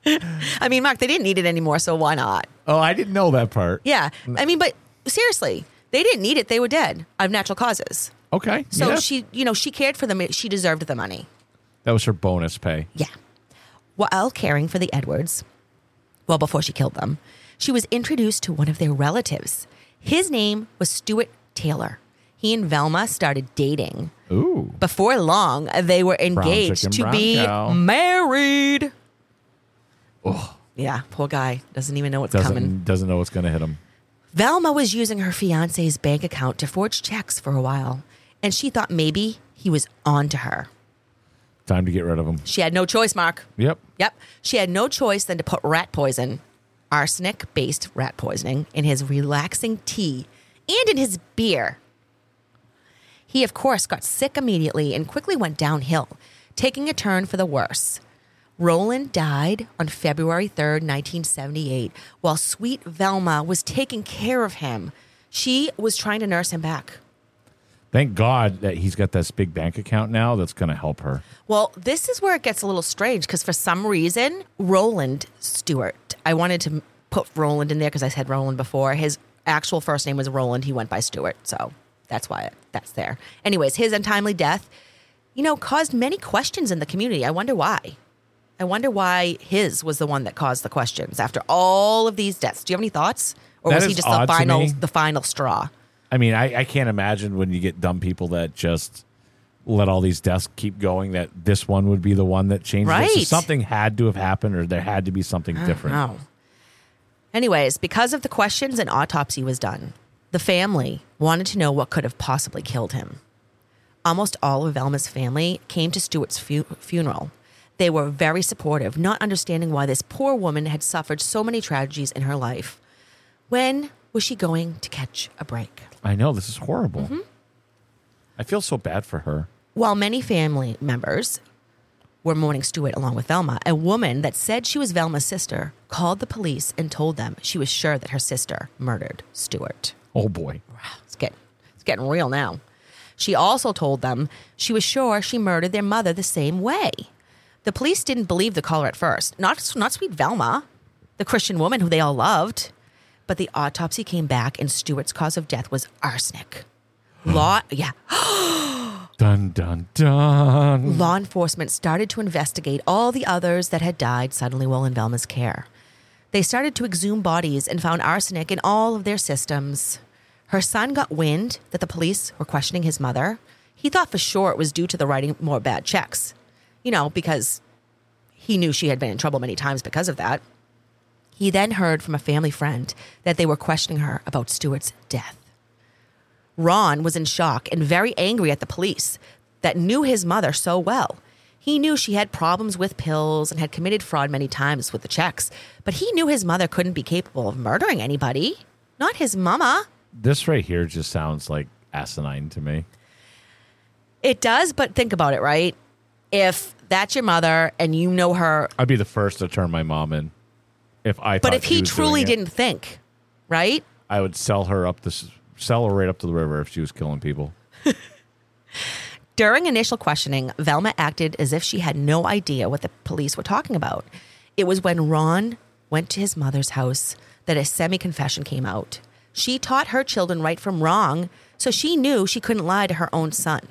I mean, Mark, they didn't need it anymore, so why not? Oh, I didn't know that part. Yeah. I mean, but seriously, they didn't need it. They were dead of natural causes. Okay. So she, you know, she cared for them. She deserved the money. that was her bonus pay. Yeah. While caring for the Edwards, well, before she killed them, she was introduced to one of their relatives. His name was Stuart Taylor. He and Velma started dating. Ooh. Before long, they were engaged to be cow. married. Yeah, poor guy doesn't even know what's Doesn't coming. doesn't know what's going to hit him. Velma was using her fiance's bank account to forge checks for a while, and she thought maybe he was on to her. Time to get rid of him. She had no choice, Mark. Yep. Yep. She had no choice than to put rat poison, arsenic based rat poisoning, in his relaxing tea and in his beer. He, of course, got sick immediately and quickly went downhill, taking a turn for the worse. Roland died on February 3rd, 1978, while sweet Velma was taking care of him. She was trying to nurse him back. Thank God that he's got this big bank account now that's going to help her. Well, this is where it gets a little strange because for some reason, Roland Stuart, I wanted to put Roland in there because I said Roland before. His actual first name was Roland. He went by Stewart. So that's why that's there. Anyways, his untimely death, you know, caused many questions in the community. I wonder why. I wonder why his was the one that caused the questions after all of these deaths. Do you have any thoughts? Or That was he just the final the final straw? I mean, I, I can't imagine when you get dumb people that just let all these deaths keep going that this one would be the one that changes it. So something had to have happened or there had to be something different. No. Anyways, because of the questions, an autopsy was done. The family wanted to know what could have possibly killed him. Almost all of Velma's family came to Stuart's fu- funeral. They were very supportive, not understanding why this poor woman had suffered so many tragedies in her life. When was she going to catch a break? I know this is horrible. Mm-hmm. I feel so bad for her. While many family members were mourning Stuart along with Velma, a woman that said she was Velma's sister called the police and told them she was sure that her sister murdered Stuart. Oh boy. It's getting, it's getting real now. She also told them she was sure she murdered their mother the same way. The police didn't believe the caller at first. Not, not sweet Velma, the Christian woman who they all loved. But the autopsy came back and Stuart's cause of death was arsenic. Law, yeah. Dun dun dun. Law enforcement started to investigate all the others that had died suddenly while in Velma's care. They started to exhume bodies and found arsenic in all of their systems. Her son got wind that the police were questioning his mother. He thought for sure it was due to the writing more bad checks, you know, because he knew she had been in trouble many times because of that. He then heard from a family friend that they were questioning her about Stuart's death. Ron was in shock and very angry at the police that knew his mother so well. He knew she had problems with pills and had committed fraud many times with the checks, but he knew his mother couldn't be capable of murdering anybody. Not his mama. This right here just sounds like asinine to me. It does, but think about it, right? If that's your mother and you know her, I'd be the first to turn my mom in if I. but if he truly didn't think, right? I would sell her up the sell her right up to the river if she was killing people. During initial questioning, Velma acted as if she had no idea what the police were talking about. It was when Ron went to his mother's house that a semi confession came out. She taught her children right from wrong, so she knew she couldn't lie to her own son.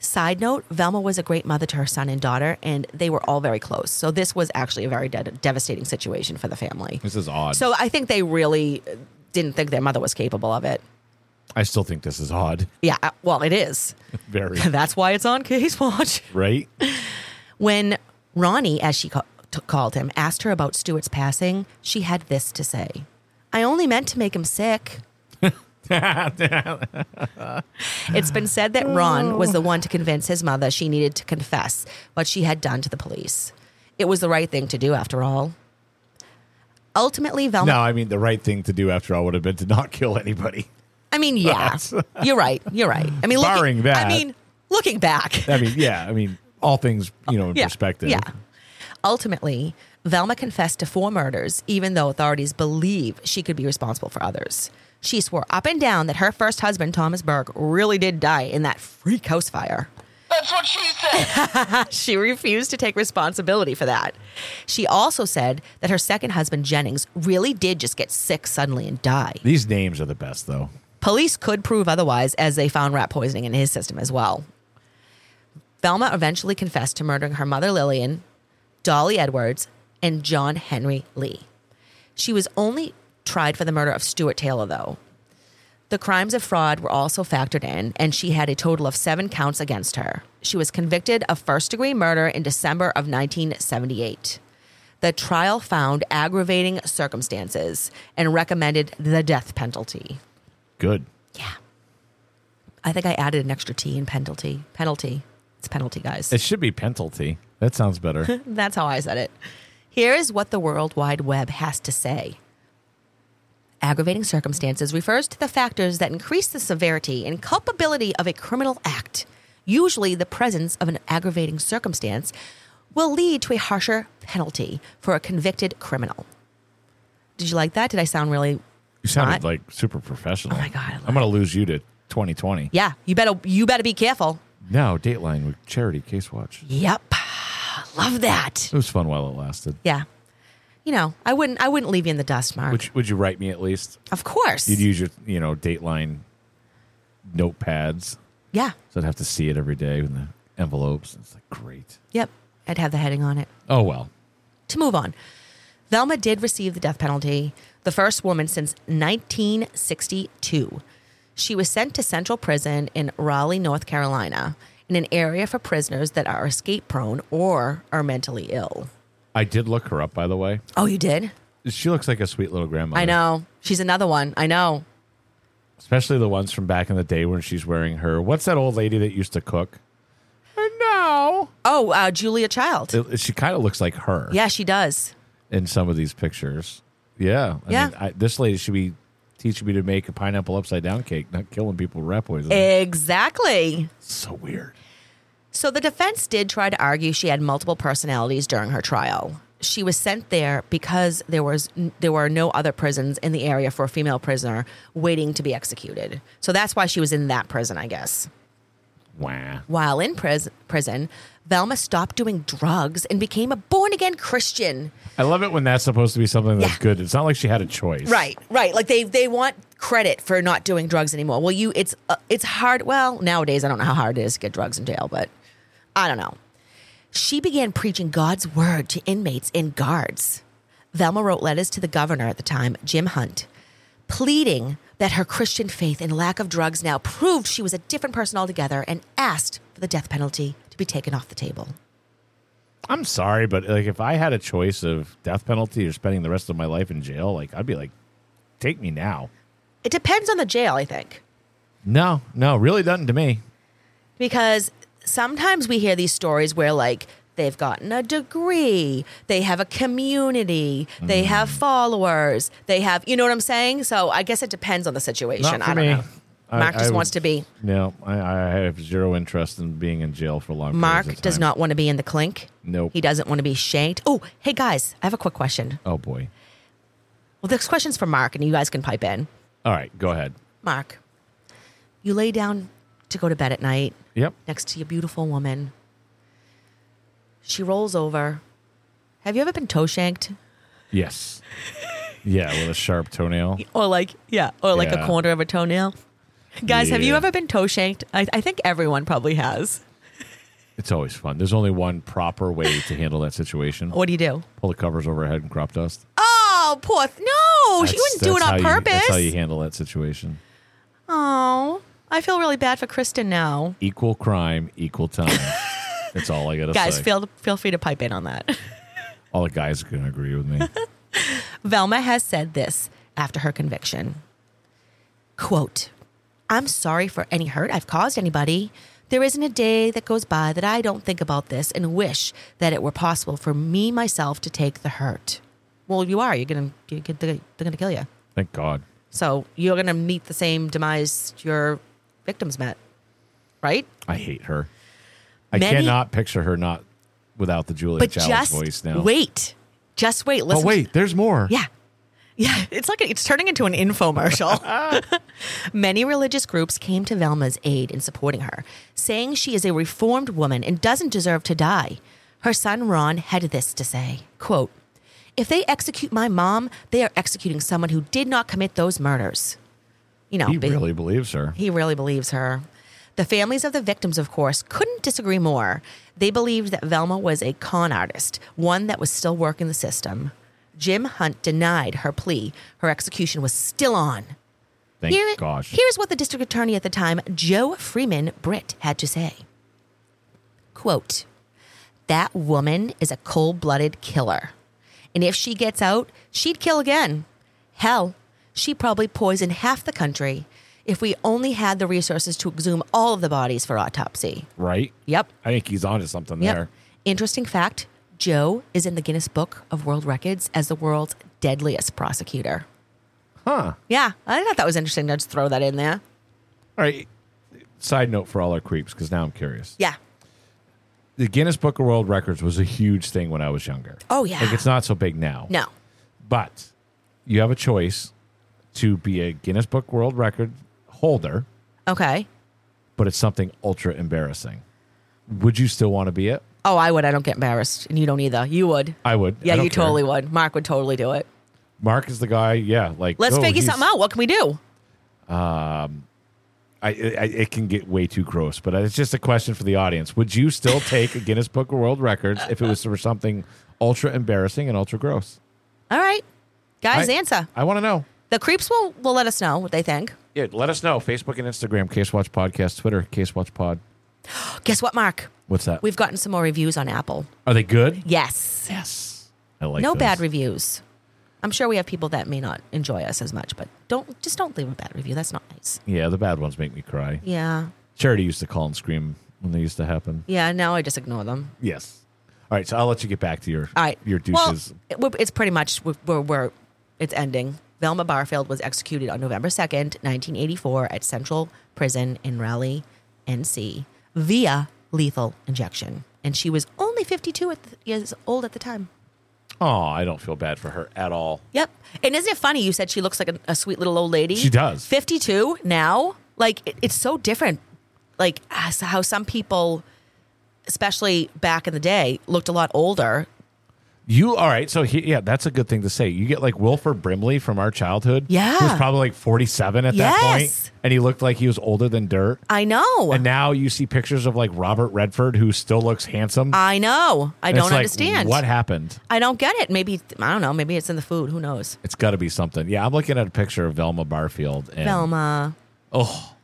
Side note Velma was a great mother to her son and daughter, and they were all very close. So this was actually a very de- devastating situation for the family. This is odd. So I think they really didn't think their mother was capable of it. I still think this is odd. Yeah, uh, well, it is. Very That's why it's on Case Watch. right. When Ronnie, as she ca- t- called him, asked her about Stuart's passing, she had this to say I only meant to make him sick. It's been said that Ron was the one to convince his mother she needed to confess what she had done to the police. It was the right thing to do, after all. Ultimately, Velma. No, I mean the right thing to do after all would have been to not kill anybody. I mean, yeah, you're right. You're right. I mean, looking, Barring that. I mean, looking back. I mean, yeah, I mean all things you know in Yeah, perspective. Yeah. Ultimately, Velma confessed to four murders, even though authorities believe she could be responsible for others. She swore up and down that her first husband, Thomas Burke, really did die in that freak house fire. That's what she said. she refused to take responsibility for that. She also said that her second husband, Jennings, really did just get sick suddenly and die. These names are the best though. Police could prove otherwise as they found rat poisoning in his system as well. Velma eventually confessed to murdering her mother, Lillian, Dolly Edwards, and John Henry Lee. She was only tried for the murder of Stuart Taylor, though. The crimes of fraud were also factored in, and she had a total of seven counts against her. She was convicted of first degree murder in December of 1978. The trial found aggravating circumstances and recommended the death penalty. Good. Yeah. I think I added an extra T in penalty. Penalty. It's penalty, guys. It should be penalty. That sounds better. That's how I said it. Here is what the World Wide Web has to say. Aggravating circumstances refers to the factors that increase the severity and culpability of a criminal act. Usually, the presence of an aggravating circumstance will lead to a harsher penalty for a convicted criminal. Did you like that? Did I sound really? You sounded smart? like super professional. Oh my God, I'm going to lose you to 2020. Yeah, you better you better be careful. No, Dateline with Charity Case Watch. Yep, love that. It was fun while it lasted. Yeah, you know, I wouldn't I wouldn't leave you in the dust, Mark. Would you, would you write me at least? of course. You'd use your, you know, Dateline notepads. yeah. So I'd have to see it every day in the envelopes. It's like great. Yep. I'd have the heading on it. Oh well. To move on, Velma did receive the death penalty, the first woman since 1962. She was sent to Central Prison in Raleigh, North Carolina, in an area for prisoners that are escape prone or are mentally ill. I did look her up, by the way. Oh, you did? She looks like a sweet little grandmother. I know. She's another one. I know. Especially the ones from back in the day when she's wearing her. What's that old lady that used to cook? No. Oh, uh, Julia Child. It- she kind of looks like her Yeah, she does. in some of these pictures. Yeah. I Yeah. Mean, I, this lady should be teaching me to make a pineapple upside down cake, not killing people with rat poison. Exactly. so weird. So the defense did try to argue she had multiple personalities during her trial. She was sent there because there was there were no other prisons in the area for a female prisoner waiting to be executed. So that's why she was in that prison, I guess. Wow. While in pris- prison, Velma stopped doing drugs and became a born again Christian. I love it when that's supposed to be something that's Yeah. good. It's not like she had a choice. Right, right. Like they they want credit for not doing drugs anymore. Well, you it's uh, it's hard. Well, nowadays I don't know how hard it is to get drugs in jail, but I don't know. She began preaching God's word to inmates and guards. Velma wrote letters to the governor at the time, Jim Hunt, pleading that her Christian faith and lack of drugs now proved she was a different person altogether and asked for the death penalty to be taken off the table. I'm sorry, but like if I had a choice of death penalty or spending the rest of my life in jail, like I'd be like, take me now. It depends on the jail, I think. No, no, really doesn't to me. because sometimes we hear these stories where like they've gotten a degree, they have a community, they Mm. have followers, they have, you know what I'm saying? So I guess it depends on the situation. I don't me. know. Mark I just would- wants to be. No, I, I have zero interest in being in jail for long. Mark does not want to be in the clink. Nope. He doesn't want to be shanked. Oh, hey guys, I have a quick question. Oh boy. Well, this question's for Mark, and you guys can pipe in. All right, go ahead. Mark, you lay down to go to bed at night Yep. next to your beautiful woman. She rolls over. Have you ever been toe shanked? Yes. Yeah, with a sharp toenail. Or like, yeah, or like Yeah. a corner of a toenail? Guys, have you ever been toe shanked? I, I think everyone probably has. It's always fun. There's only one proper way to handle that situation. What do you do? Pull the covers over her head and crop dust. Oh, poor. Th- no, she That's- wouldn't do it on how you- purpose. that's how you handle that situation. Oh, I feel really bad for Kristen now. Equal crime, equal time. that's all I gotta Guys, say. Guys, feel feel free to pipe in on that. all the guys are gonna agree with me. Velma has said this after her conviction. Quote, I'm sorry for any hurt I've caused anybody. There isn't a day that goes by that I don't think about this and wish that it were possible for me myself to take the hurt. Well, you are. You're gonna you get they're gonna kill you. Thank God. So you're gonna meet the same demise your victims met, right? I hate her. I Many- cannot picture her not without the Julia but Childs just voice now. wait, just wait. Listen oh wait, there's more. Yeah. Yeah, it's like it's turning into an infomercial. Many religious groups came to Velma's aid in supporting her, saying she is a reformed woman and doesn't deserve to die. Her son Ron had this to say, quote, "If they execute my mom, they are executing someone who did not commit those murders." You know, He be- really believes her. he really believes her. The families of the victims, of course, couldn't disagree more. They believed that Velma was a con artist, one that was still working the system. Jim Hunt denied her plea. Her execution was still on. Thank Here- gosh. Here's what the district attorney at the time, Joe Freeman Britt, had to say. Quote, that woman is a cold blooded killer. And if she gets out, she'd kill again. Hell, she'd probably poisoned half the country if we only had the resources to exhume all of the bodies for autopsy. right? Yep. I think he's onto something Yep. there. Interesting fact Joe is in the Guinness Book of World Records as the world's deadliest prosecutor. Huh. Yeah, I thought that was interesting to just throw that in there. All right. Side note for all our creeps, because now I'm curious. Yeah. The Guinness Book of World Records was a huge thing when I was younger. Oh, yeah. Like it's not so big now. No. But you have a choice to be a Guinness Book World Record holder, Okay. but it's something ultra embarrassing. Would you still want to be it? Oh, I would. I don't get embarrassed. And you don't either. You would. I would. Yeah, don't you care. totally would. Mark would totally do it. Mark is the guy. Yeah, like Let's oh, figure he's- something out. What can we do? Um, I, I it can get way too gross, but it's just a question for the audience. Would you still take a Guinness Book of World Records if it was for something ultra embarrassing and ultra gross? All right. Guys, I- answer. I want to know. The creeps will, will let us know what they think. Yeah, let us know. Facebook and Instagram, Case Watch Podcast, Twitter, Case Watch Pod. Guess what, Mark? What's that? We've gotten some more reviews on Apple. Are they good? Yes. Yes. I like no those. bad reviews. I'm sure we have people that may not enjoy us as much, but don't just don't leave a bad review. That's not nice. Yeah, the bad ones make me cry. Yeah. Charity used to call and scream when they used to happen. Yeah, now I just ignore them. Yes. All right, so I'll let you get back to your All right. your Well, it- it's pretty much we're, we're, we're it's ending. Velma Barfield was executed on November 2nd, 1984 at Central Prison in Raleigh, NC via lethal injection. And she was only 52 at the, years old at the time. oh, I don't feel bad for her at all. Yep. And isn't it funny? You said she looks like a, a sweet little old lady. She does. 52 now. Like, it, it's so different. Like, how some people, especially back in the day, looked a lot older. You all right? So he, yeah, that's a good thing to say. You get like Wilford Brimley from our childhood. Yeah. who was probably like forty-seven at that and he looked like he was older than dirt. I know. And now you see pictures of like Robert Redford, who still looks handsome. I know. I And don't like, understand. what happened. I don't get it. Maybe, I don't know. Maybe it's in the food. Who knows? It's got to be something. Yeah, I'm looking at a picture of Velma Barfield. And, Velma. Oh,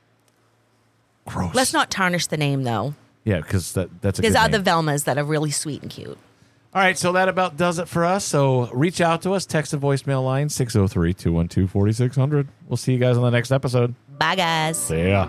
gross. Let's not tarnish the name, though. Yeah, because that that's a There's good other name. Velmas that are really sweet and cute. All right, so that about does it for us. So reach out to us, text the voicemail line 603 212 4600. We'll see you guys on the next episode. Bye, guys. See ya.